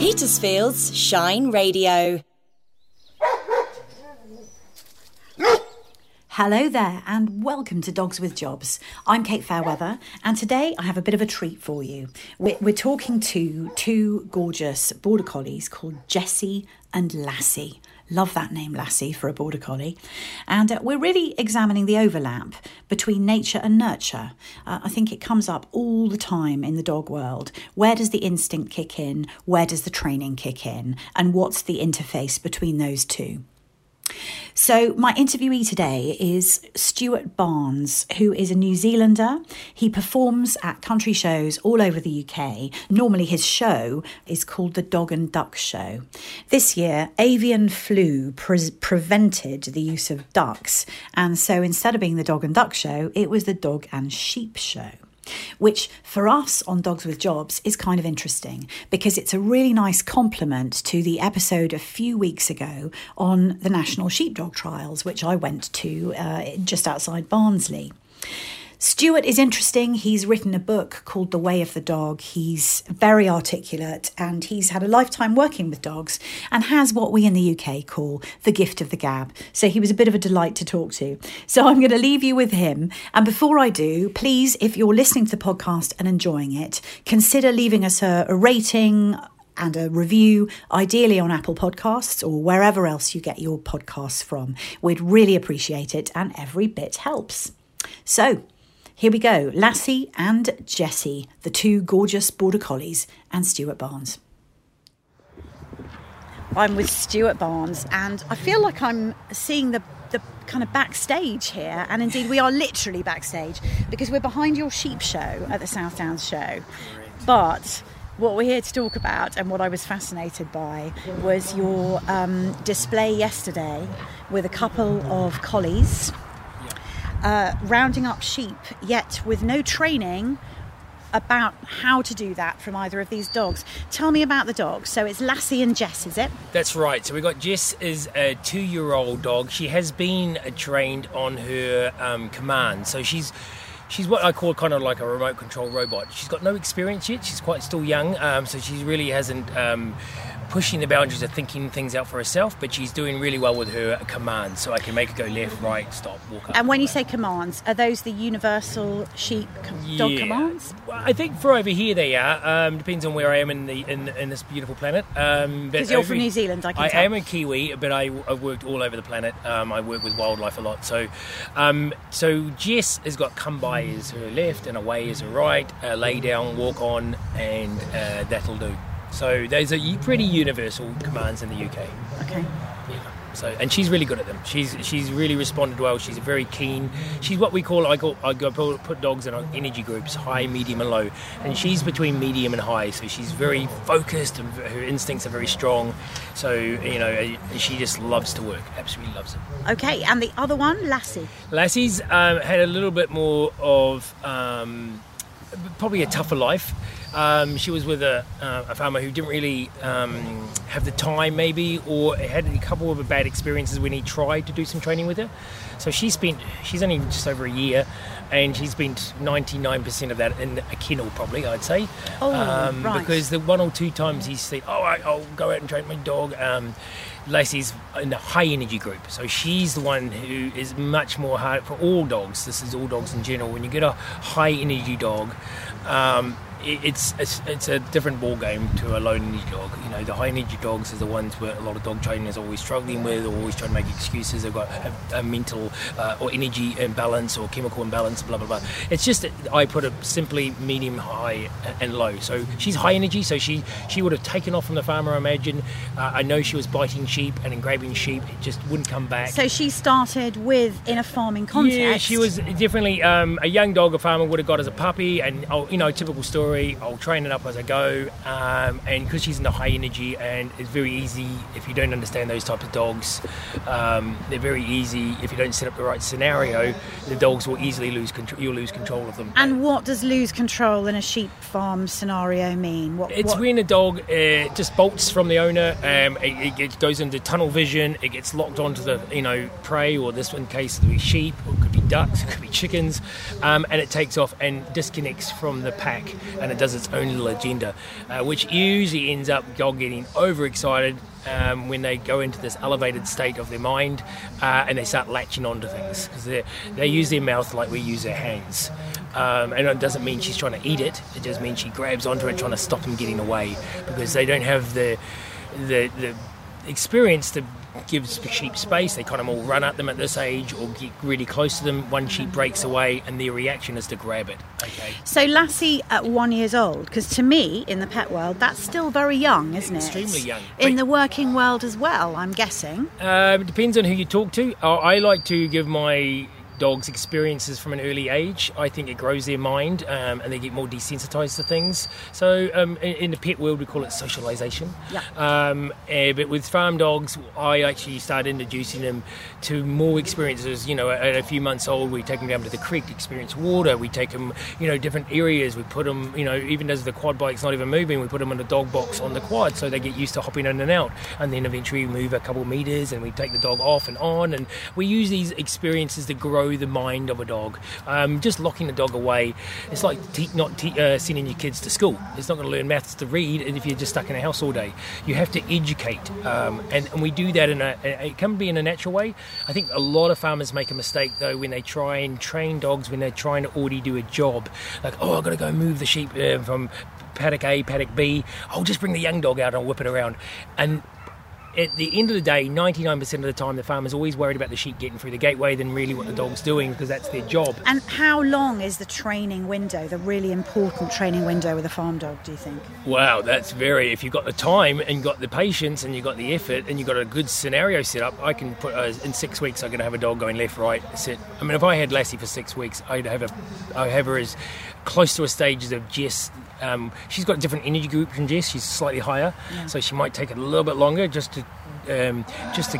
Petersfield's Shine Radio. Hello there, and welcome to Dogs with Jobs. I'm Kate Fairweather, and today I have a bit of a treat for you. We're, we're talking to two gorgeous border collies called Jessie and Lassie. Love that name, Lassie, for a border collie. And uh, we're really examining the overlap between nature and nurture. Uh, I think it comes up all the time in the dog world. Where does the instinct kick in? Where does the training kick in? And what's the interface between those two? So, my interviewee today is Stuart Barnes, who is a New Zealander. He performs at country shows all over the UK. Normally, his show is called the Dog and Duck Show. This year, avian flu pre- prevented the use of ducks, and so instead of being the Dog and Duck Show, it was the Dog and Sheep Show which for us on Dogs with Jobs is kind of interesting because it's a really nice complement to the episode a few weeks ago on the National Sheepdog Trials, which I went to uh, just outside Barnsley. Stuart is interesting. He's written a book called The Way of the Dog. He's very articulate and he's had a lifetime working with dogs and has what we in the UK call the gift of the gab. So he was a bit of a delight to talk to. So I'm going to leave you with him. And before I do, please, if you're listening to the podcast and enjoying it, consider leaving us a, a rating and a review, ideally on Apple Podcasts or wherever else you get your podcasts from. We'd really appreciate it, and every bit helps. So, here we go Lassie and Jessie, the two gorgeous border collies, and Stuart Barnes. I'm with Stuart Barnes, and I feel like I'm seeing the the kind of backstage here, and indeed we are literally backstage because we're behind your sheep show at the South Downs show. But what we're here to talk about, and what I was fascinated by, was your um, display yesterday with a couple of collies uh, rounding up sheep, yet with no training about how to do that from either of these dogs. Tell me about the dogs. So it's Lassie and Jess, is it? That's right. So we got Jess is a two-year-old dog. She has been trained on her um, command. So she's she's what I call kind of like a remote control robot. She's got no experience yet. She's quite still young, um, so she really hasn't. Um, pushing the boundaries of thinking things out for herself, but she's doing really well with her commands. So I can make her go left, right, stop, walk up. And when you say commands, are those the universal sheep dog yeah. commands? Well, I think for over here they are. Um, depends on where I am in the in, in this beautiful planet. Um, because you're from New Zealand, I can I am a Kiwi, but I, have worked all over the planet. Um, I work with wildlife a lot. So, um, so Jess has got come by as her left and away as her right, uh, lay down, walk on, and uh, that'll do. So those are pretty universal commands in the UK. Okay. Yeah. So and she's really good at them. She's she's really responded well. She's very keen. She's what we call I call I go put dogs in energy groups, high, medium, and low. And she's between medium and high. So she's very focused and her instincts are very strong. So you know she just loves to work. Absolutely loves it. Okay. And the other one, Lassie. Lassie's um, had a little bit more of um, probably a tougher life. Um, she was with a, uh, a, farmer who didn't really um, have the time, maybe, or had a couple of bad experiences when he tried to do some training with her. So she spent, she's only just over a year, and she's spent 99% of that in a kennel, probably, I'd say. Oh, um, right. Because the one or two times he said, oh, I'll go out and train my dog. Um, Lassie's in the high energy group, so she's the one who is much more hard for all dogs. This is all dogs in general. When you get a high energy dog, um, it's, it's it's a different ball game to a low energy dog. You know, the high energy dogs are the ones where a lot of dog trainers are always struggling with, or always trying to make excuses. They've got a, a mental uh, or energy imbalance or chemical imbalance, blah blah blah. It's just I put it simply medium, high, and low. So she's high energy, so she she would have taken off from the farmer. I imagine. Uh, I know she was biting sheep and engraving sheep. It just wouldn't come back. So she started with in a farming context. Yeah, she was definitely um, a young dog. A farmer would have got as a puppy, and oh, you know, typical story story. I'll train it up as I go, um, and because she's in the high energy, and it's very easy if you don't understand those types of dogs. Um, they're very easy if you don't set up the right scenario. The dogs will easily lose control. You'll lose control of them. And what does lose control in a sheep farm scenario mean? What, it's what? when a dog uh, just bolts from the owner. Um, it, it, goes into tunnel vision. It gets locked onto the you know prey, or this one case it could be sheep, or it could be ducks, it could be chickens, um, and it takes off and disconnects from the pack and it does its own little agenda, uh, which usually ends up dog getting overexcited um, when they go into this elevated state of their mind uh, and they start latching onto things because they use their mouth like we use our hands. Um, and it doesn't mean she's trying to eat it. It just means she grabs onto it, trying to stop them getting away because they don't have the the, the experience to gives the sheep space. They kind of all run at them at this age or get really close to them. One sheep breaks away, and their reaction is to grab it. Okay. So Lassie at one years old, because to me in the pet world that's still very young, isn't it? Extremely young. In the working world as well, I'm guessing. Uh, depends on who you talk to. I like to give my dogs' experiences from an early age. I think it grows their mind um, and they get more desensitized to things. So, um, in, in, the pet world, we call it socialization. Yeah. Um, uh, but with farm dogs, I actually started introducing them to more experiences. You know, at a few months old, we take them down to the creek to experience water. We take them, you know, different areas. We put them, you know, even as the quad bike's not even moving, we put them in a dog box on the quad so they get used to hopping in and out. And then eventually we move a couple of meters and we take the dog off and on. And we use these experiences to grow the mind of a dog. Um, just locking the dog away, it's like te- not te- uh, sending your kids to school. It's not going to learn maths to read if you're just stuck in a house all day. You have to educate, um, and, and, we do that in a. It can be in a natural way. I think a lot of farmers make a mistake though when they try and train dogs when they're trying to already do a job. Like, oh, I've got to go move the sheep uh, from paddock A, paddock B. I'll just bring the young dog out and whip it around. And at the end of the day, 99% of the time, the farmer's always worried about the sheep getting through the gateway than really what the dog's doing because that's their job. And how long is the training window, the really important training window with a farm dog, do you think? Wow, that's very. If you've got the time and got the patience and you've got the effort and you've got a good scenario set up, I can put uh, in six weeks. I'm going to have a dog going left, right, sit. I mean, if I had Lassie for six weeks, I'd have a, I'd have her as close to a stage of Jess um, she's got a different energy group from Jess. She's slightly higher, yeah. so she might take it a little bit longer just to um, just to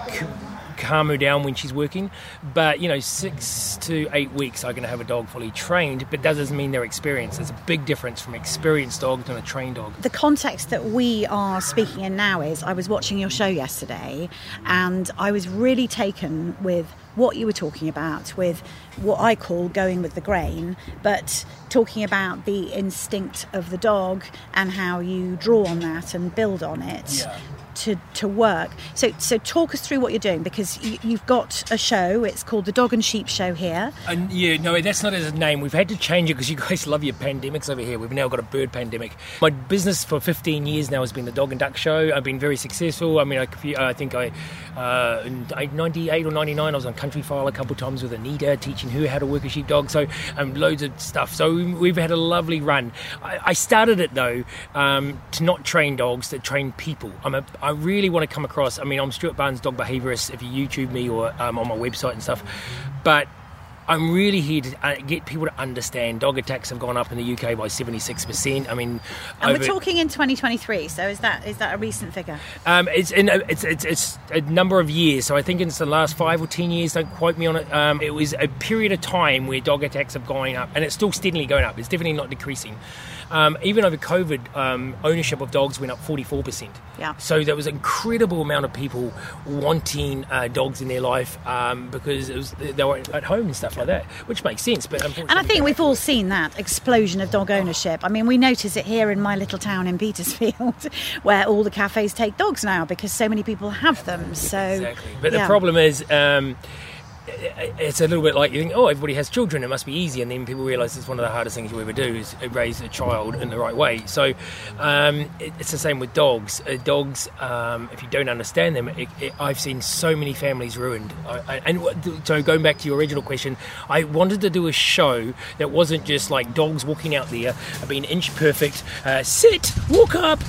calm her down when she's working. But you know, six to eight weeks, going to have a dog fully trained. But that doesn't mean they're experienced. There's a big difference from experienced dog to a trained dog. The context that we are speaking in now is I was watching your show yesterday, and I was really taken with what you were talking about with what I call going with the grain, but talking about the instinct of the dog and how you draw on that and build on it. Yeah to, to work. So so talk us through what you're doing because you, have got a show. It's called the Dog and Sheep Show here. And yeah, no, that's not a name. We've had to change it because you guys love your pandemics over here. We've now got a bird pandemic. My business for 15 years now has been the Dog and Duck Show. I've been very successful. I mean, I, I think I uh, in 98 or 99 I was on Countryfile a couple of times with Anita teaching her how to work a sheepdog. So um, loads of stuff. So we've had a lovely run. I, I started it though um, to not train dogs, to train people. I'm a I really want to come across. I mean, I'm Stuart Barnes, dog behaviourist. If you YouTube me or um, on my website and stuff, but I'm really here to uh, get people to understand dog attacks have gone up in the UK by 76%. I mean, and over, we're talking in 2023. So is that is that a recent figure? Um, it's, in, it's, it's it's a number of years. So I think it's the last five or ten years. Don't quote me on it. Um, it was a period of time where dog attacks have gone up, and it's still steadily going up. It's definitely not decreasing. Um, even over COVID, um, ownership of dogs went up 44%. Yeah. So there was an incredible amount of people wanting uh, dogs in their life um, because it was, they were at home and stuff like that, which makes sense. But and I think we've all seen that explosion of dog ownership. I mean, we notice it here in my little town in Petersfield, where all the cafes take dogs now because so many people have them. So exactly. But yeah. the problem is um, it's a little bit like you think, oh, everybody has children, it must be easy, and then people realise it's one of the hardest things you ever do is raise a child in the right way. So um, it's the same with dogs. Uh, dogs, um, if you don't understand them, it, it, I've seen so many families ruined. I, I, and so going back to your original question, I wanted to do a show that wasn't just like dogs walking out there, being inch perfect, uh, sit, walk up,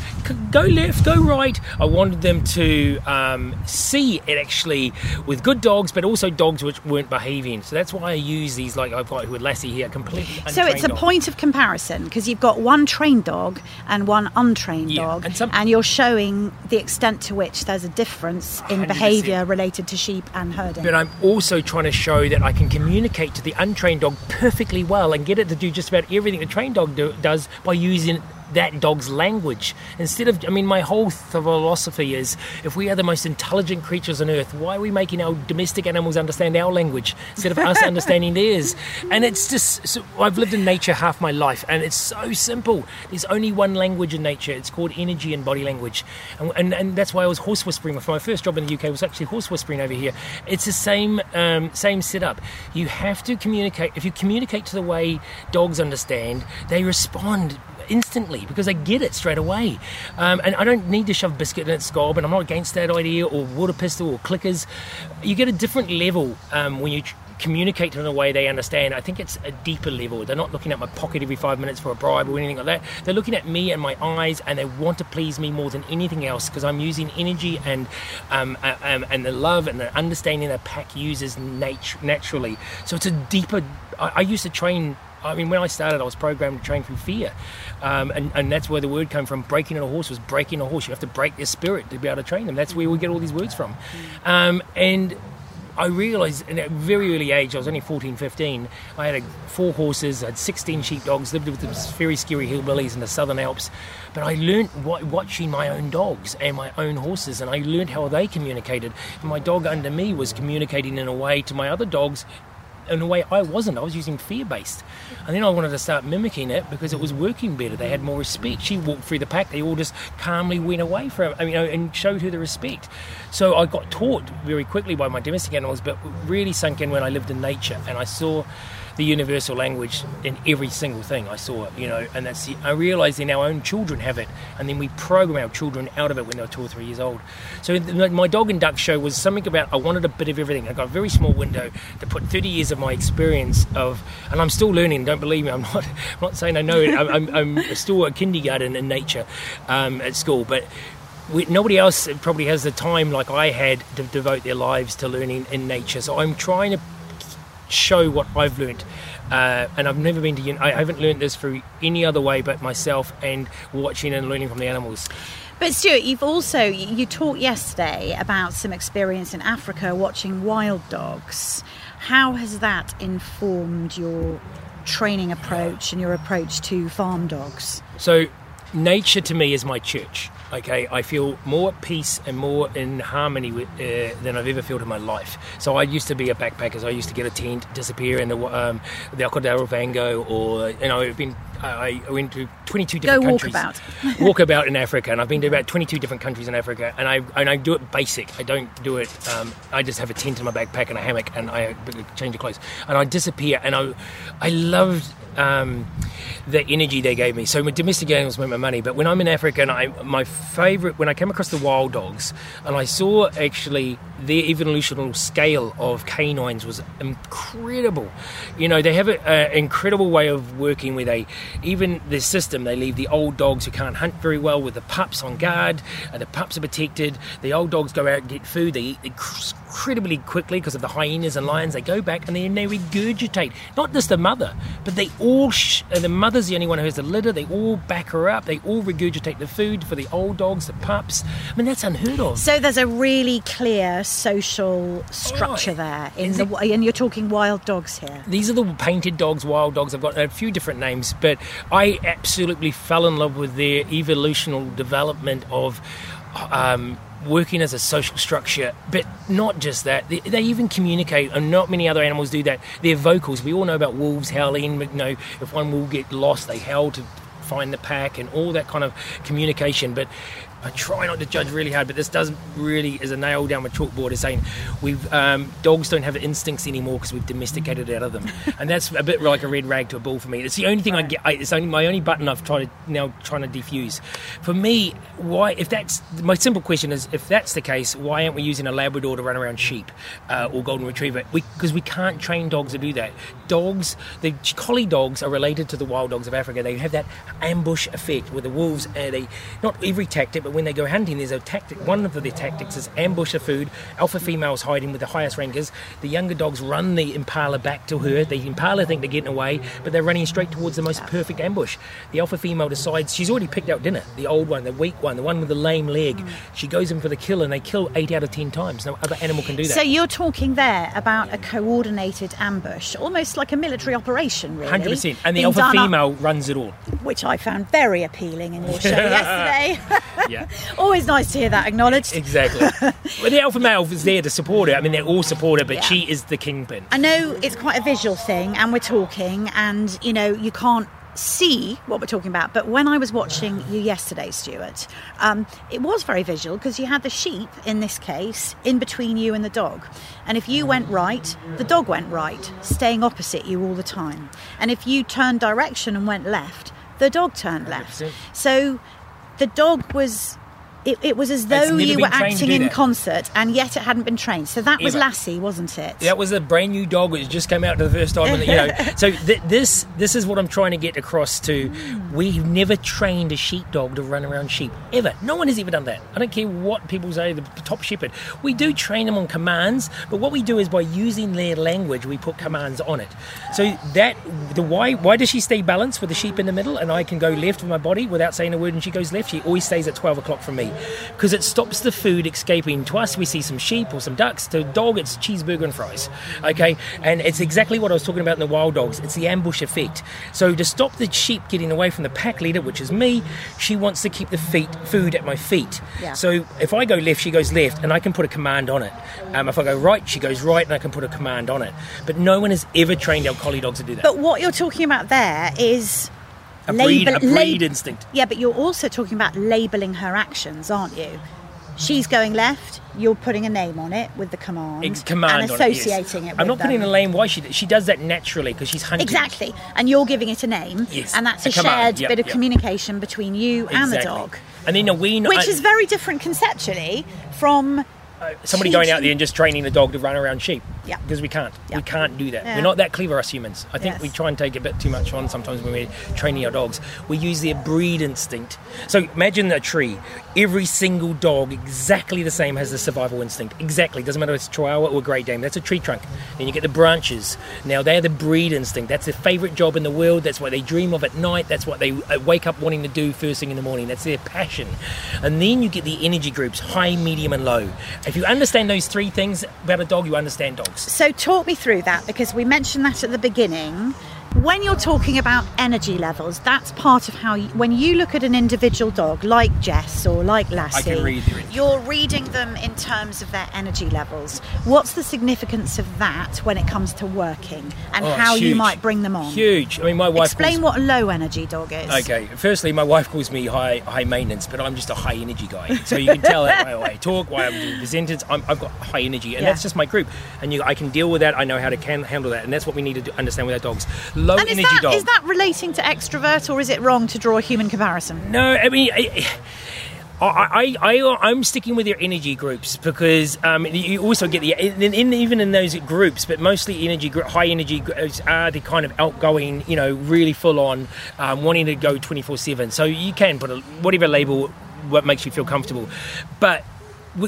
go left, go right. I wanted them to um, see it actually with good dogs, but also dogs which weren't behaving. So that's why I use these, like I've got with Lassie here, completely. So it's a dog. point of comparison because you've got one trained dog and one untrained yeah. dog, and, some, and, you're showing the extent to which there's a difference in behaviour related to sheep and herding. But I'm also trying to show that I can communicate to the untrained dog perfectly well and get it to do just about everything the trained dog do, does by using that dog's language. Instead of, I mean, my whole philosophy is if we are the most intelligent creatures on earth, why are we making our domestic animals understand our language instead of us understanding theirs? And it's just, so I've lived in nature half my life, and it's so simple. There's only one language in nature. It's called energy and body language, and and, and that's why I was horse whispering. For my first job in the UK was actually horse whispering over here. It's the same um, same setup. You have to communicate. If you communicate to the way dogs understand, they respond instantly because they get it straight away. Um, and I don't need to shove biscuit in its gob, and I'm not against that idea, or water pistol, or clickers. You get a different level um, when you communicate in a way they understand. I think it's a deeper level. They're not looking at my pocket every five minutes for a bribe or anything like that. They're looking at me and my eyes, and they want to please me more than anything else because I'm using energy and um, um, and the love and the understanding that pack uses nat- naturally. So it's a deeper. I, I used to train I mean, when I started, I was programmed to train from fear. Um, and, and that's where the word came from. Breaking a horse was breaking a horse. You have to break their spirit to be able to train them. That's where we get all these words from. Um, and I realised at a very early age, I was only 14, 15, I had four horses, I had 16 sheepdogs, lived with these very scary hillbillies in the Southern Alps. But I learnt watching my own dogs and my own horses, and I learnt how they communicated. And my dog under me was communicating in a way to my other dogs in a way I wasn't. I was using fear based. And then I wanted to start mimicking it because it was working better. They had more respect. She walked through the pack, they all just calmly went away from I mean, and showed her the respect. So I got taught very quickly by my domestic animals, but really sunk in when I lived in nature and I saw the universal language in every single thing I saw, you know, and that's the, I realised then our own children have it, and then we program our children out of it when they're two or three years old. So my dog and duck show was something about I wanted a bit of everything. I got a very small window to put 30 years of my experience of, and I'm still learning. Don't believe me, I'm not, I'm not saying I know it. I'm, I'm, I'm still a kindergarten in nature um, at school, but we, nobody else probably has the time like I had to devote their lives to learning in nature. So I'm trying to show what I've learned. Uh, and I've never been to, uni. I haven't learned this through any other way but myself and watching and learning from the animals. But Stuart, you've also you talked yesterday about some experience in Africa watching wild dogs. How has that informed your training approach and your approach to farm dogs? So, nature to me is my church. Okay, I feel more at peace and more in harmony with, uh, than I've ever felt in my life. So I used to be a backpacker. So I used to get a tent, disappear in the um, the or you know, I've been I went to 22 different Go countries. Walk about. walk about in Africa, and I've been to about 22 different countries in Africa, and I and I do it basic. I don't do it. Um, I just have a tent in my backpack and a hammock, and I change of clothes, and I disappear. And I, I loved um, the energy they gave me. So my domestic animals make my money, but when I'm in Africa, and I my favourite when I came across the wild dogs, and I saw actually their evolutionary scale of canines was incredible. You know, they have an incredible way of working where they, even the system, they leave the old dogs who can't hunt very well with the pups on guard, and the pups are protected. The old dogs go out and get food. They eat incredibly quickly because of the hyenas and lions. They go back and then they regurgitate. Not just the mother, but they all, sh- the mother's the only one who has the litter. They all back her up. They all regurgitate the food for the old dogs, the pups. I mean, that's unheard of. So there's a really clear social structure there. In the, and you're talking wild dogs here. These are the painted dogs, wild dogs. I've got a few different names, but I absolutely fell in love with their evolutional development of. Um, working as a social structure, but not just that. They, they, even communicate, and not many other animals do that. They're vocals. We all know about wolves howling. You know, if one will get lost, they howl to find the pack and all that kind of communication. But I try not to judge really hard, but this does really is a nail down with chalkboard. Is saying we've um, dogs don't have instincts anymore because we've domesticated out of them, and that's a bit like a red rag to a bull for me. It's the only thing I get. I, it's only my only button I've tried to now trying to defuse. For me, why if that's my simple question is if that's the case, why aren't we using a Labrador to run around sheep uh, or golden retriever? Because we, we can't train dogs to do that. Dogs, the collie dogs are related to the wild dogs of Africa. They have that ambush effect with the wolves. Uh, they not every tactic, but but when they go hunting, there's a tactic. One of their tactics is ambush the food. Alpha females hiding with the highest rankers. The younger dogs run the impala back to her. The impala think they're getting away, but they're running straight towards the most perfect ambush. The alpha female decides she's already picked out dinner. The old one, the weak one, the one with the lame leg. Mm. She goes in for the kill, and they kill eight out of ten times. No other animal can do that. So you're talking there about a coordinated ambush, almost like a military operation, really. Hundred percent, and the being alpha done up- female runs it all. which I found very appealing in your show yesterday. Yeah, Always nice to hear that acknowledged. exactly. well, the alpha male is there to support her. I mean, they all support her, but Yeah. she is the kingpin. I know it's quite a visual thing, and we're talking, and you know, you can't see what we're talking about. But when I was watching you yesterday, Stuart, um, it was very visual because you had the sheep, in this case, in between you and the dog. And if you went right, the dog went right, staying opposite you all the time. And if you turned direction and went left, the dog turned left. 100%. So the dog was. It, it was as though you were acting in that. concert, and yet it hadn't been trained. So that was Ever. Lassie, wasn't it? That was a brand new dog which just came out for the first time. And, you know, so th- this this is what I'm trying to get across to. Mm. We've never trained a sheepdog to run around sheep ever. No one has ever done that. I don't care what people say. The top shepherd. We do train them on commands, but what we do is by using their language, we put commands on it. So that the why why does she stay balanced with the sheep in the middle, and I can go left with my body without saying a word, and she goes left. She always stays at 12 o'clock from me because it stops the food escaping. To us, we see some sheep or some ducks. To a dog, it's cheeseburger and fries. Okay, and it's exactly what I was talking about in the wild dogs. It's the ambush effect. So to stop the sheep getting away from the pack leader, which is me, she wants to keep the feet food at my feet. Yeah. So if I go left, she goes left, and I can put a command on it. Um, if I go right, she goes right, and I can put a command on it. But no one has ever trained our collie dogs to do that. But what you're talking about there is a breed, label- a breed lab- instinct. Yeah, but you're also talking about labeling her actions, aren't you? She's going left. You're putting a name on it with the command, Ex- command and on it, yes. associating it. I'm not putting a name. Why she she does that naturally because she's hunting. Exactly, and you're giving it a name, Yes, and that's a, a shared yep, bit of yep. communication between you and the dog, And then a we which is very different conceptually from uh, somebody going out there and just training the dog to run around sheep. Yeah. Because we can't. Yeah. We can't do that. Yeah. We're not that clever, us humans. I think Yes. we try and take a bit too much on sometimes when we're training our dogs. We use their breed instinct. So imagine a tree. Every single dog, exactly the same, has the survival instinct. Exactly. Doesn't matter if it's Chihuahua or Great Dane. That's a tree trunk. Then you get the branches. Now they're the breed instinct. That's their favourite job in the world. That's what they dream of at night. That's what they uh, wake up wanting to do first thing in the morning. That's their passion. And then you get the energy groups high, medium, and low. If you understand those three things about a dog, you understand dogs. So, talk me through that because we mentioned that at the beginning. When you're talking about energy levels, that's part of how, you, when you look at an individual dog like Jess or like Lassie, read you're reading them in terms of their energy levels. What's the significance of that when it comes to working and Oh, how you might bring them on? Huge. I mean, my wife. Explain calls, what a low energy dog is. Okay, firstly, my wife calls me high high maintenance, but I'm just a high energy guy. So you can tell that by the way I talk, why I'm doing presenters. I'm, I've got high energy, and Yeah. that's just my group. And you, I can deal with that. I know how to can handle that, and that's what we need to do, understand with our dogs. Low And is energy that, dog. is that relating to extrovert or is it wrong to draw a human comparison? No, I mean. I, I, I, I, I'm sticking with your energy groups because um, you also get the in, in, even in those groups, but mostly energy high energy groups are the kind of outgoing, you know, really full on, um, wanting to go 24 seven. So you can put a, whatever label what makes you feel comfortable, but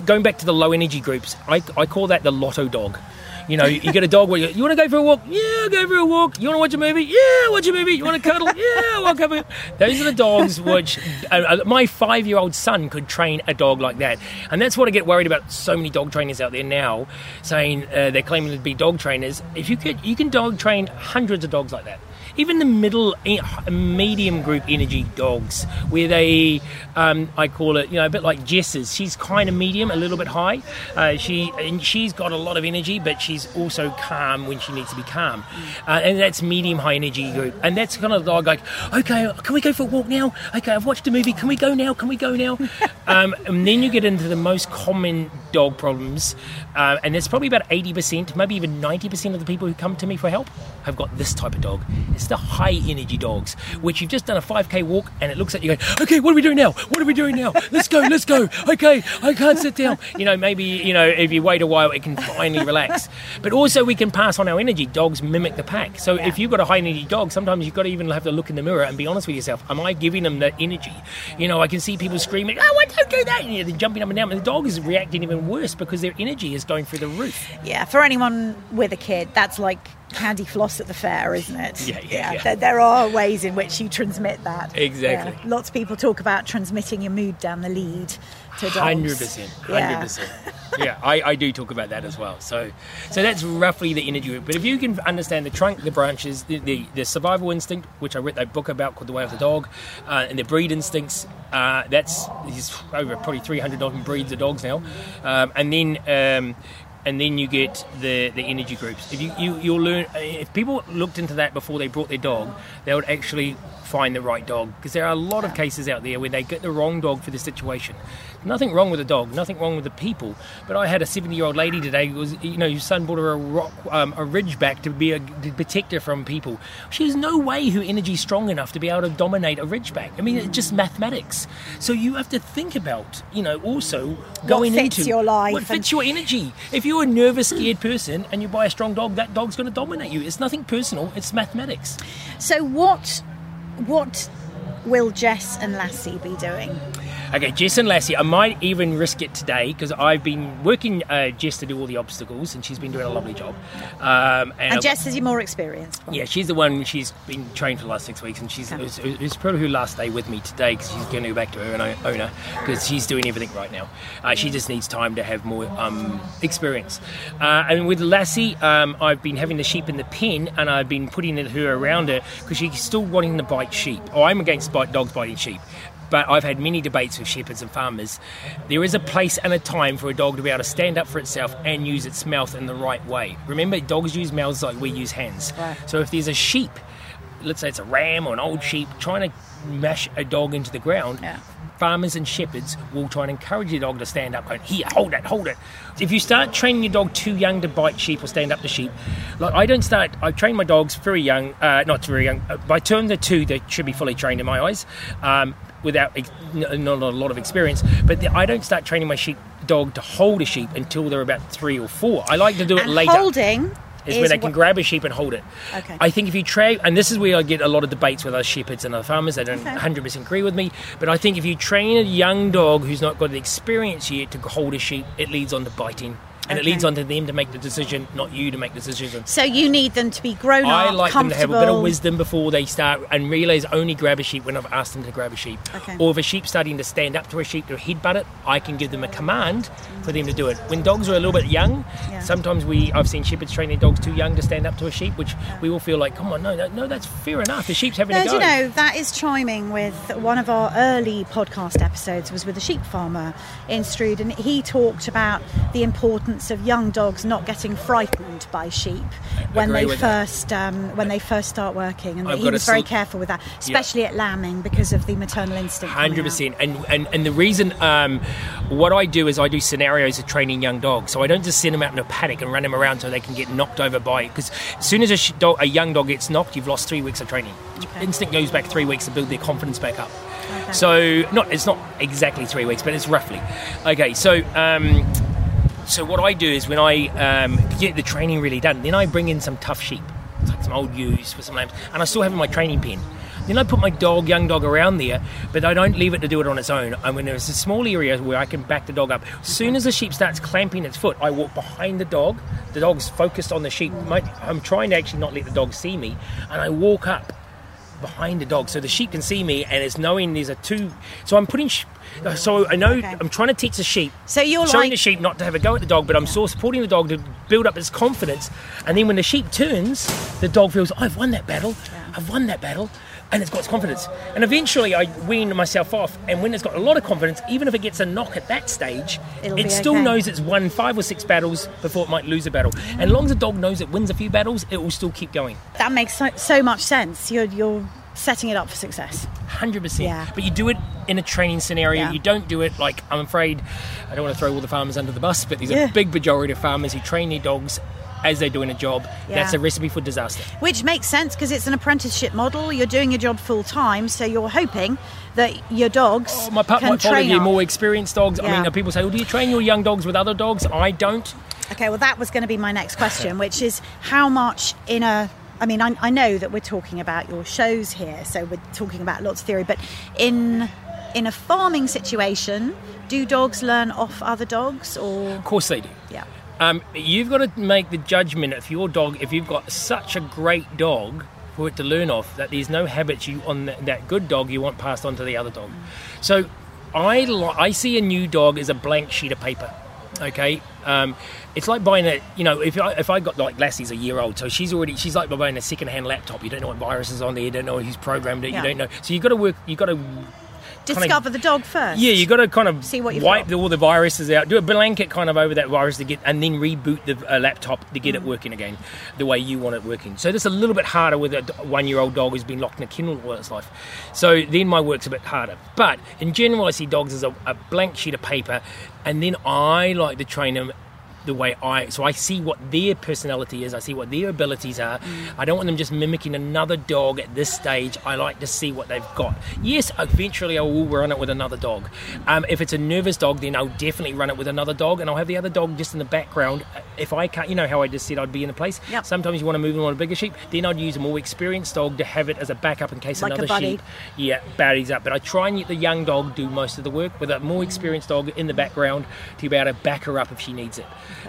going back to the low energy groups, I, I call that the lotto dog. You know, you get a dog where you, you want to go for a walk? Yeah, I'll go for a walk. You want to watch a movie? Yeah, watch a movie. You want to cuddle? Yeah, I'll cuddle. Those are the dogs which uh, uh, my five year old son could train a dog like that. And that's what I get worried about so many dog trainers out there now saying uh, they're claiming to be dog trainers. If you could, you can dog train hundreds of dogs like that. Even the middle, eh, medium group energy dogs, where they, um, I call it, you know, a bit like Jess's. She's kind of medium, a little bit high. Uh, she and she's got a lot of energy, but she's also calm when she needs to be calm, uh, and that's medium high energy group. And that's kind of dog like, okay, can we go for a walk now? Okay, I've watched a movie. Can we go now? Can we go now? um, and then you get into the most common dog problems, uh, and there's probably about 80%, maybe even 90% of the people who come to me for help have got this type of dog. It's the high energy dogs, which you've just done a 5k walk and it looks at you going, okay, what are we doing now? What are we doing now? Let's go, let's go. Okay, I can't sit down. You know, maybe, you know, if you wait a while, it can finally relax. But also, we can pass on our energy. Dogs mimic the pack. So if you've got a high energy dog, sometimes you've got to even have to look in the mirror and be honest with yourself. Am I giving them that energy? You know, I can see people screaming, oh, I don't do that. And they're jumping up and down. And the dog is reacting even worse because their energy is going through the roof. Yeah, for anyone with a kid, that's like candy floss at the fair, isn't it? Yeah, yeah, yeah. There, there are ways in which you transmit that. Exactly. Yeah. Lots of people talk about transmitting your mood down the lead to dogs. Hundred percent, hundred Yeah. percent. Yeah, I, I do talk about that as well. So, so that's roughly the energy. But if you can understand the trunk, the branches, the, the, the survival instinct, which I read that book about called The Way of the Dog, uh, and the breed instincts, uh, that's there's over probably three hundred different breeds of dogs now, um, and then. Um, and then you get the, the energy groups. If you, you you'll learn if people looked into that before they brought their dog, they would actually find the right dog because there are a lot of cases out there where they get the wrong dog for the situation. Nothing wrong with the dog, nothing wrong with the people. But I had a 70 year old lady today who was, you know, your son bought her a rock, um, a ridgeback to be a to protect her from people. She's no way her energy's strong enough to be able to dominate a ridgeback. I mean, it's just mathematics. So you have to think about, you know, also going into what fits into your life what and- fits your energy. If you're a nervous, scared person and you buy a strong dog, that dog's going to dominate you. It's nothing personal. It's mathematics. So what what will Jess and Lassie be doing? Okay, Jess and Lassie, I might even risk it today because I've been working uh, Jess to do all the obstacles and she's been doing a lovely job. Um, and And Jess is your more experienced one. yeah, she's the one. She's been trained for the last six weeks, and she's Okay. it's, it's probably her last day with me today because she's going to go back to her owner because she's doing everything right now. Uh, she just needs time to have more um, experience. Uh, and with Lassie, um, I've been having the sheep in the pen, and I've been putting her around her because she's still wanting to bite sheep. Oh, I'm against bite dogs biting sheep. But I've had many debates with shepherds and farmers. There is a place and a time for a dog to be able to stand up for itself and use its mouth in the right way. Remember, dogs use mouths like we use hands. Right. So if there's a sheep, let's say it's a ram or an old sheep, trying to mash a dog into the ground, Yeah. farmers and shepherds will try and encourage your dog to stand up, going, Here, hold it, hold it. If you start training your dog too young to bite sheep or stand up to sheep, like I don't start, I train my dogs very young, uh, not very young, uh, by term they're two, they should be fully trained in my eyes. Um, Without ex- not a lot of experience, but the, I don't start training my sheep dog to hold a sheep until they're about three or four. I like to do it And later holding is is where they can what- grab a sheep and hold it. Okay. I think if you train, and this is where I get a lot of debates with other shepherds and other farmers, they don't Okay. 100% agree with me, but I think if you train a young dog who's not got the experience yet to hold a sheep, it leads on to biting. And it leads on to them to make the decision, not you to make the decision. So you need them to be grown I up, I like them to have a bit of wisdom before they start and realise only grab a sheep when I've asked them to grab a sheep. Okay. Or if a sheep's starting to stand up to a sheep to headbutt it, I can give them a command for them to do it. When dogs are a little bit young, Yeah. sometimes we I've seen shepherds train their dogs too young to stand up to a sheep, which we all feel like, come on, no, no, no that's fair enough. The sheep's having No, a do go. you know that is chiming with one of our early podcast episodes was with a sheep farmer in Strood, and he talked about the importance of young dogs not getting frightened by sheep when they first um, when they first start working, and I've he was very sol- careful with that, especially at lambing because of the maternal instinct. Hundred percent, and and and the reason, um, what I do is I do scenarios of training young dogs. So I don't just send them out in a paddock and run them around so they can get knocked over by. it. Because as soon as a, sh- dog, a young dog gets knocked, you've lost three weeks of training. Okay. Instinct goes back three weeks to build their confidence back up. So not it's not exactly three weeks, but it's roughly. Okay, so. Um, so what I do is when I um, get the training really done, then I bring in some tough sheep, like some old ewes for some lambs, and I still have my training pen. Then I put my dog, young dog, around there, but I don't leave it to do it on its own. And when there's a small area where I can back the dog up, as soon as the sheep starts clamping its foot, I walk behind the dog. The dog's focused on the sheep. I'm trying to actually not let the dog see me, and I walk up behind the dog so the sheep can see me and it's knowing there's a two so i'm putting sh- so i know Okay. i'm trying to teach the sheep. So you're showing like- the sheep not to have a go at the dog but i'm still supporting the dog to build up its confidence. And then when the sheep turns the dog feels i've won that battle. I've won that battle and it's got its confidence and eventually i wean myself off and when it's got a lot of confidence even if it gets a knock at that stage It'll it still okay. knows it's won five or six battles before it might lose a battle and as long as the dog knows it wins a few battles it will still keep going That makes so, so much sense. You're you're setting it up for success. 100%. Yeah. But you do it in a training scenario. Yeah. You don't do it like, I'm afraid, I don't want to throw all the farmers under the bus, but there's Yeah. a big majority of farmers who train their dogs as they're doing a job. Yeah. That's a recipe for disaster. Which makes sense because it's an apprenticeship model. You're doing your job full time, so you're hoping that your dogs Oh, my pup can might follow train you more experienced dogs. I mean, uh, people say, well, do you train your young dogs with other dogs? I don't. Okay, well, that was going to be my next question, which is how much in a. I mean, I, I know that we're talking about your shows here, so we're talking about lots of theory, but in in a farming situation, do dogs learn off other dogs, or Of course they do. yeah, Um, you've got to make the judgment if your dog, if you've got such a great dog for it to learn off, that there's no habits you on that, that good dog you want passed on to the other dog. So I li- I see a new dog as a blank sheet of paper. Okay, um, it's like buying a you know if I, if I got like Lassie's a year old, so she's already she's like buying a second hand laptop. You don't know what virus is on there. You don't know who's programmed it. Yeah. You don't know. So you've got to work. You've got to discover the dog first. yeah, you got to kind of See what you've wipe the, all the viruses out, do a blanket kind of over that virus to get, and then reboot the uh, laptop to get Mm. it working again, the way you want it working. So that's a little bit harder with a one-year-old dog who's been locked in a kennel all its life. So then my work's a bit harder. But in general, I see dogs as a, a blank sheet of paper, and then I like to train them the way I so I see what their personality is, I see what their abilities are. I don't want them just mimicking another dog at this stage. I like to see what they've got. Yes, eventually I will run it with another dog. Um, if it's a nervous dog, then I'll definitely run it with another dog, and I'll have the other dog just in the background. If I can't, you know how I just said I'd be in a place. Yep. Sometimes you want to move them on a bigger sheep. Then I'd use a more experienced dog to have it as a backup in case Like another sheep, yeah, baddies up. But I try and let the young dog do most of the work with a more experienced dog in the background to be able to back her up if she needs it.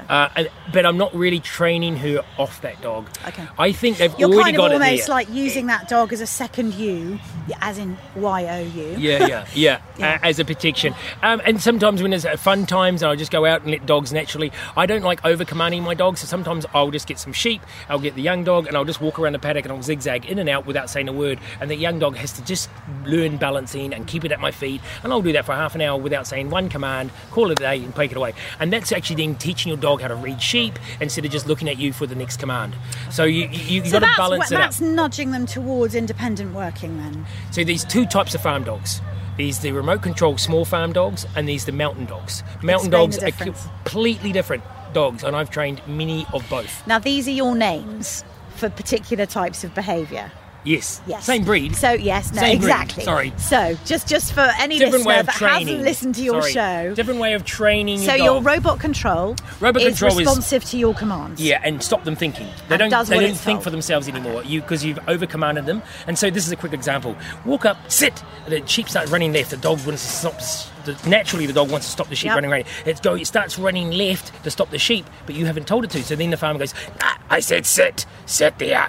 Uh, and, but I'm not really training her off that dog. Okay. I think they've You're already kind of got it almost there. like using that dog as a second you, as in Y O U. yeah, yeah, yeah, Yeah. Uh, as a protection. Um, and sometimes when there's uh, fun times, I'll just go out and let dogs naturally. I don't like over commanding my dogs, so sometimes I'll just get some sheep, I'll get the young dog, and I'll just walk around the paddock and I'll zigzag in and out without saying a word. And the young dog has to just learn balancing and keep it at my feet. And I'll do that for half an hour without saying one command, call it a day, and take it away. And that's actually then teaching your dog how to read sheep instead of just looking at you for the next command. So you, you, you've So got to that's, balance it up. that's nudging them towards independent working then. So these two types of farm dogs. There's the remote control small farm dogs and these the mountain dogs. Mountain Explain dogs are completely different dogs and I've trained many of both. Now, these are your names for particular types of behaviour. Yes. Yes. Same breed. So yes, no, Same breed, exactly. sorry. So just just for any different listener that training. hasn't listened to your Sorry. show. Different way of training So your your robot control Robot is control is- responsive to your commands. Yeah, and stop them thinking. They And don't. They don't think told. for themselves anymore. You because you've overcommanded them. And so this is a quick example. Walk up, sit. The sheep starts running left. The dog wants to stop. The, naturally, the dog wants to stop the sheep Yep. running right. It go. It starts running left to stop the sheep, but you haven't told it to. So then the farmer goes, ah, "I said sit, sit there,"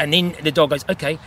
and then the dog goes, "Okay."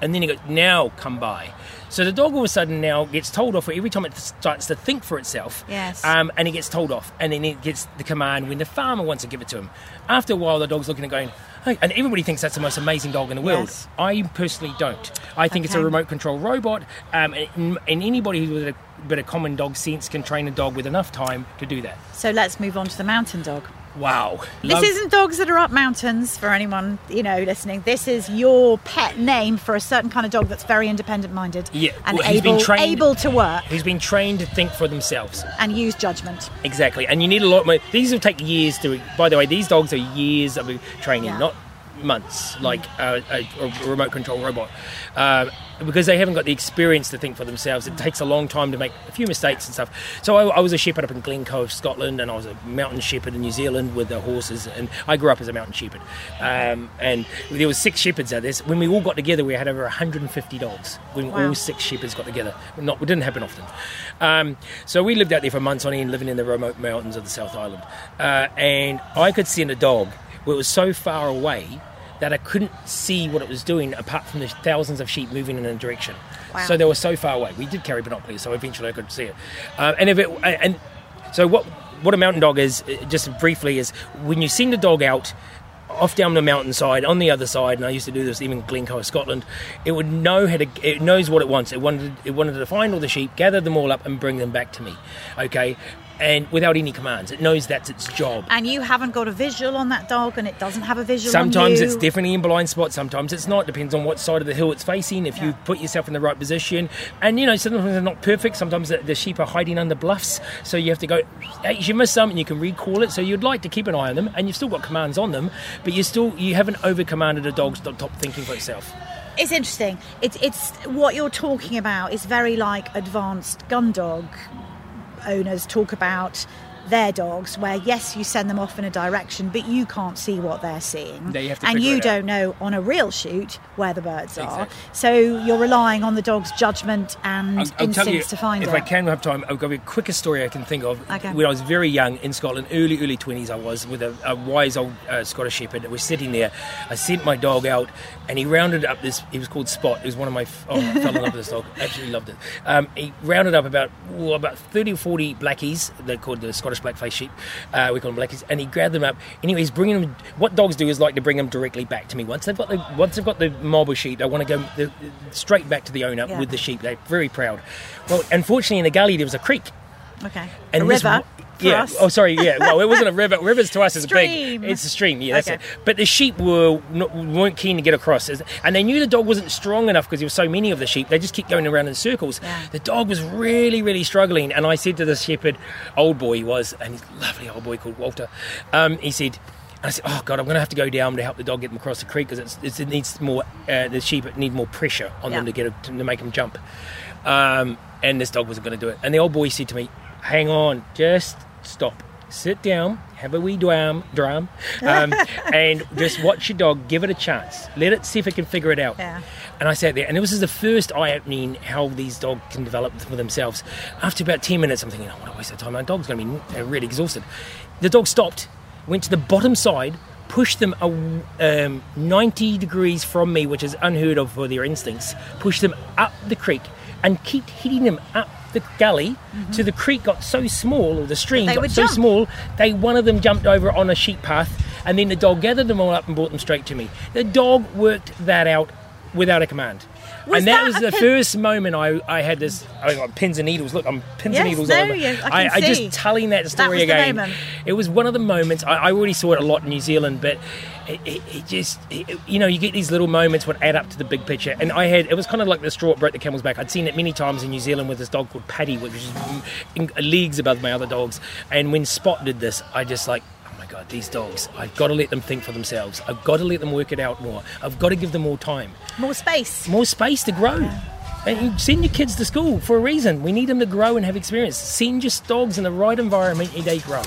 And then he goes, now come by. So the dog all of a sudden now gets told off every time it starts to think for itself. Yes. Um, and it gets told off. And then it gets the command when the farmer wants to give it to him. After a while, the dog's looking and going, hey, and everybody thinks that's the most amazing dog in the world. Yes. I personally don't. I think it's a remote control robot. Um, and, and anybody who's with a bit of common dog sense can train a dog with enough time to do that. So let's move on to the mountain dog. Wow. This Love- isn't dogs that are up mountains for anyone you know listening. This is your pet name for a certain kind of dog that's very independent minded Yeah, and well, able trained- able to work Who's been trained to think for themselves. and use judgment. Exactly, and you need a lot more. These will take years to. By the way, these dogs are years of training, Yeah. not months, like a, a, a remote control robot, uh, because they haven't got the experience to think for themselves. It takes a long time to make a few mistakes and stuff. So I, I was a shepherd up in Glencoe, Scotland, and I was a mountain shepherd in New Zealand with the horses. And I grew up as a mountain shepherd, um, and there was six shepherds at this. When we all got together, we had over 150 dogs. When Wow. all six shepherds got together, not it didn't happen often. Um, so we lived out there for months on end, living in the remote mountains of the South Island, uh, and I could send a dog where it was so far away that I couldn't see what it was doing apart from the thousands of sheep moving in a direction. Wow. So they were so far away. We did carry binoculars, so eventually I could see it. Um, and if it and so what what a mountain dog is, uh, just briefly, is when you send a dog out off down the mountainside on the other side, and I used to do this even in Glencoe, Scotland. It would know how to. It knows what it wants. It wanted. It wanted to find all the sheep, gather them all up, and bring them back to me. Okay. And without any commands. It knows that's its job. And you haven't got a visual on that dog, and it doesn't have a visual. Sometimes it's definitely in blind spot. Sometimes it's not. Depends on what side of the hill it's facing. If you put yourself in the right position, and you know sometimes they're not perfect. Sometimes the, the sheep are hiding under bluffs, so you have to go. Hey, you miss some, and you can recall it. So you'd like to keep an eye on them, and you've still got commands on them, but you still you haven't over commanded a dog's top thinking for itself. It's interesting. It's it's what you're talking about is very like advanced gun dog owners talk about their dogs where yes you send them off in a direction but you can't see what they're seeing Yeah, you have to and you don't know on a real shoot where the birds are Exactly. so you're relying on the dog's judgment and I'll, I'll tell you, instincts to find if it I can have time, I'll give you the quickest story I can think of. Okay. When I was very young in Scotland, early, early 20s, I was with a, a wise old uh, Scottish Shepherd that was sitting there. I sent my dog out and he rounded up this, he was called Spot. He was one of my, oh, I fell in love with this dog. Absolutely loved it. Um, he rounded up about, well, about 30 or 40 blackies. They're called the Scottish black-faced sheep. Uh, we call them blackies. And he grabbed them up. Anyway, he's bringing them, what dogs do is like to bring them directly back to me. Once they've got the, once they've got the mob of sheep, they want to go the, straight back to the owner Yeah. with the sheep. They're very proud. Well, unfortunately, in the gully there was a creek. okay And a river for yeah. us. Oh, sorry. Yeah. Well, it wasn't a river. Rivers to us is Stream. big. It's a stream. Yeah, that's Okay. it. But the sheep were not, weren't keen to get across, and they knew the dog wasn't strong enough because there were so many of the sheep. They just kept going around in circles. Yeah. The dog was really, really struggling, and I said to the shepherd, old boy he was, and he's a lovely old boy called Walter. Um, he said. And I said, "Oh God, I'm going to have to go down to help the dog get them across the creek because it needs more. Uh, the sheep need more pressure on them to get it, to make them jump." Um, and this dog wasn't going to do it. And the old boy said to me, "Hang on, just stop, sit down, have a wee dram, dram, um, and just watch your dog. Give it a chance. Let it see if it can figure it out." Yeah. And I sat there, and it was the first eye-opening how these dogs can develop for themselves. After about ten minutes, I'm thinking, "I want to waste of time. My dog's going to be uh, really exhausted." The dog stopped, went to the bottom side. Pushed them a, um, 90 degrees from me, which is unheard of for their instincts. Pushed them up the creek and kept hitting them up the gully mm-hmm. to the creek got so small, or the stream got so jump. small, they one of them jumped over on a sheep path, and then the dog gathered them all up and brought them straight to me. The dog worked that out without a command. Was and that, that was the pin- first moment I, I had this. I got pins and needles. Look, I'm pins Yes, and needles. no, over. you- I I, I just telling that story the again. It was one of the moments. I, I already saw it a lot in New Zealand, but it, it, it just, it, you know, you get these little moments what add up to the big picture. And I had, it was kind of like the straw that broke the camel's back. I'd seen it many times in New Zealand with this dog called Paddy, which is leagues above my other dogs. And when Spot did this, I just like, oh my God, these dogs, I've got to let them think for themselves. I've got to let them work it out more. I've got to give them more time more space more space to grow. And you send your kids to school for a reason. We need them to grow and have experience. Send your dogs in the right environment, and they grow.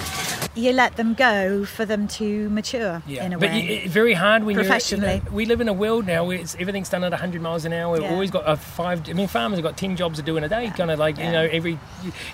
you let them go for them to mature in a but way you- very hard when uh, Professionally. You're, you know, we live in a world now where it's, everything's done at 100 miles an hour. We've Yeah. always got a five. I mean, farmers have got 10 jobs to do in a day. Kind of like you know, every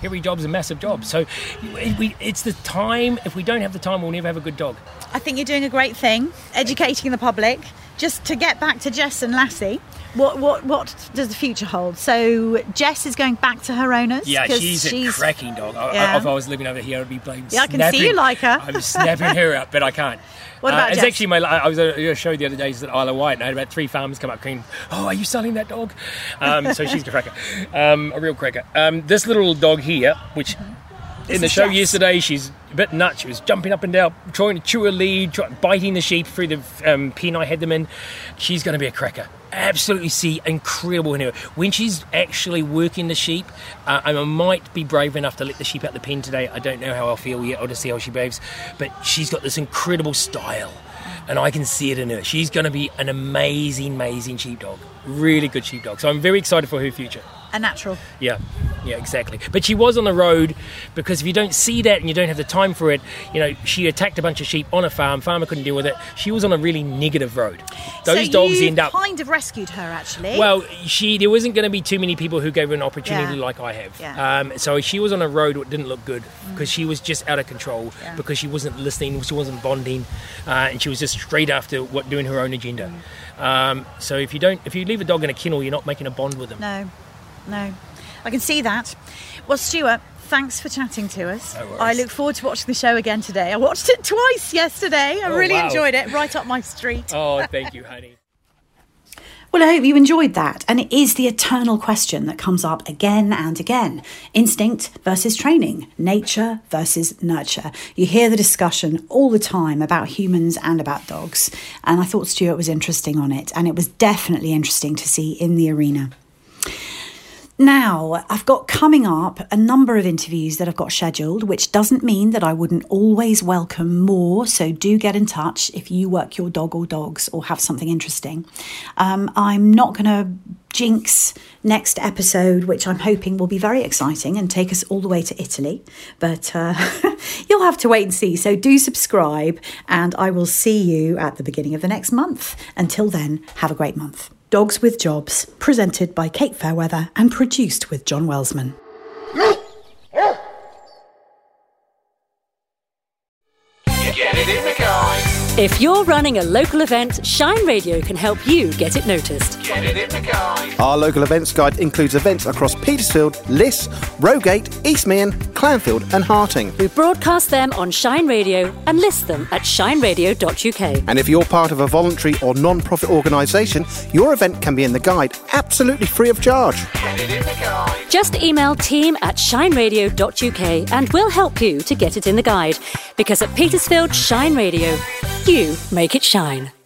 every job's a massive job. So we, it's the time. If we don't have the time, we'll never have a good dog. I think you're doing a great thing, educating the public. Just to get back to Jess and Lassie, what what what does the future hold? So Jess is going back to her owners. Yeah, she's, a cracking dog. I, Yeah. I, if I was living over here, I'd be playing. Yeah, I can see you like her. I'm snapping her up, but I can't. What Uh, about It's Jess? actually my. I was at a show the other day at Isle of Wight, and I had about three farmers come up saying, "Oh, are you selling that dog?" Um, so she's a cracker, um, a real cracker. Um, this little dog here, which in the show Jess. yesterday, she's a bit nuts. She was jumping up and down, trying to chew a lead, try, biting the sheep through the um, pen I had them in. She's going to be a cracker. Absolutely see incredible in her. When she's actually working the sheep, uh, I might be brave enough to let the sheep out the pen today. I don't know how I'll feel yet. I'll just see how she behaves. But she's got this incredible style. And I can see it in her. She's going to be an amazing, amazing sheepdog. Really good sheepdog. So I'm very excited for her future. A natural. Yeah, yeah, exactly. But she was on the road because if you don't see that and you don't have the time for it, you know, she attacked a bunch of sheep on a farm. Farmer couldn't deal with it. She was on a really negative road. Those so dogs end up. kind of rescued her actually. Well, she there wasn't going to be too many people who gave her an opportunity Yeah. like I have. Yeah. Um, so she was on a road that didn't look good because she was just out of control Yeah. because she wasn't listening, she wasn't bonding, uh, and she was just straight after what doing her own agenda. Um, so if you don't, if you leave a dog in a kennel, you're not making a bond with them. no, no, I can see that. Well, Stuart. Thanks for chatting to us. No. I look forward to watching the show again today. I watched it twice yesterday. I Oh, really wow. enjoyed it. Right up my street. Oh, thank you, honey. Well, I hope you enjoyed that. And it is the eternal question that comes up again and again instinct versus training, nature versus nurture. You hear the discussion all the time about humans and about dogs. And I thought Stuart was interesting on it. And it was definitely interesting to see in the arena. Now, I've got coming up a number of interviews that I've got scheduled, which doesn't mean that I wouldn't always welcome more. So do get in touch if you work your dog or dogs or have something interesting. Um, I'm not going to jinx next episode, which I'm hoping will be very exciting and take us all the way to Italy. But uh, you'll have to wait and see. So do subscribe, and I will see you at the beginning of the next month. Until then, have a great month. Dogs with Jobs, presented by Kate Fairweather and produced with John Welsman. If you're running a local event, Shine Radio can help you get it noticed. Our local events guide includes events across Petersfield, Liss, Rogate, East Meon, Clanfield, and Harting. We broadcast them on Shine Radio and list them at shineradio.uk. And if you're part of a voluntary or non profit organisation, your event can be in the guide absolutely free of charge. Just email team at shineradio.uk and we'll help you to get it in the guide. Because at Petersfield Shine Radio, you make it shine.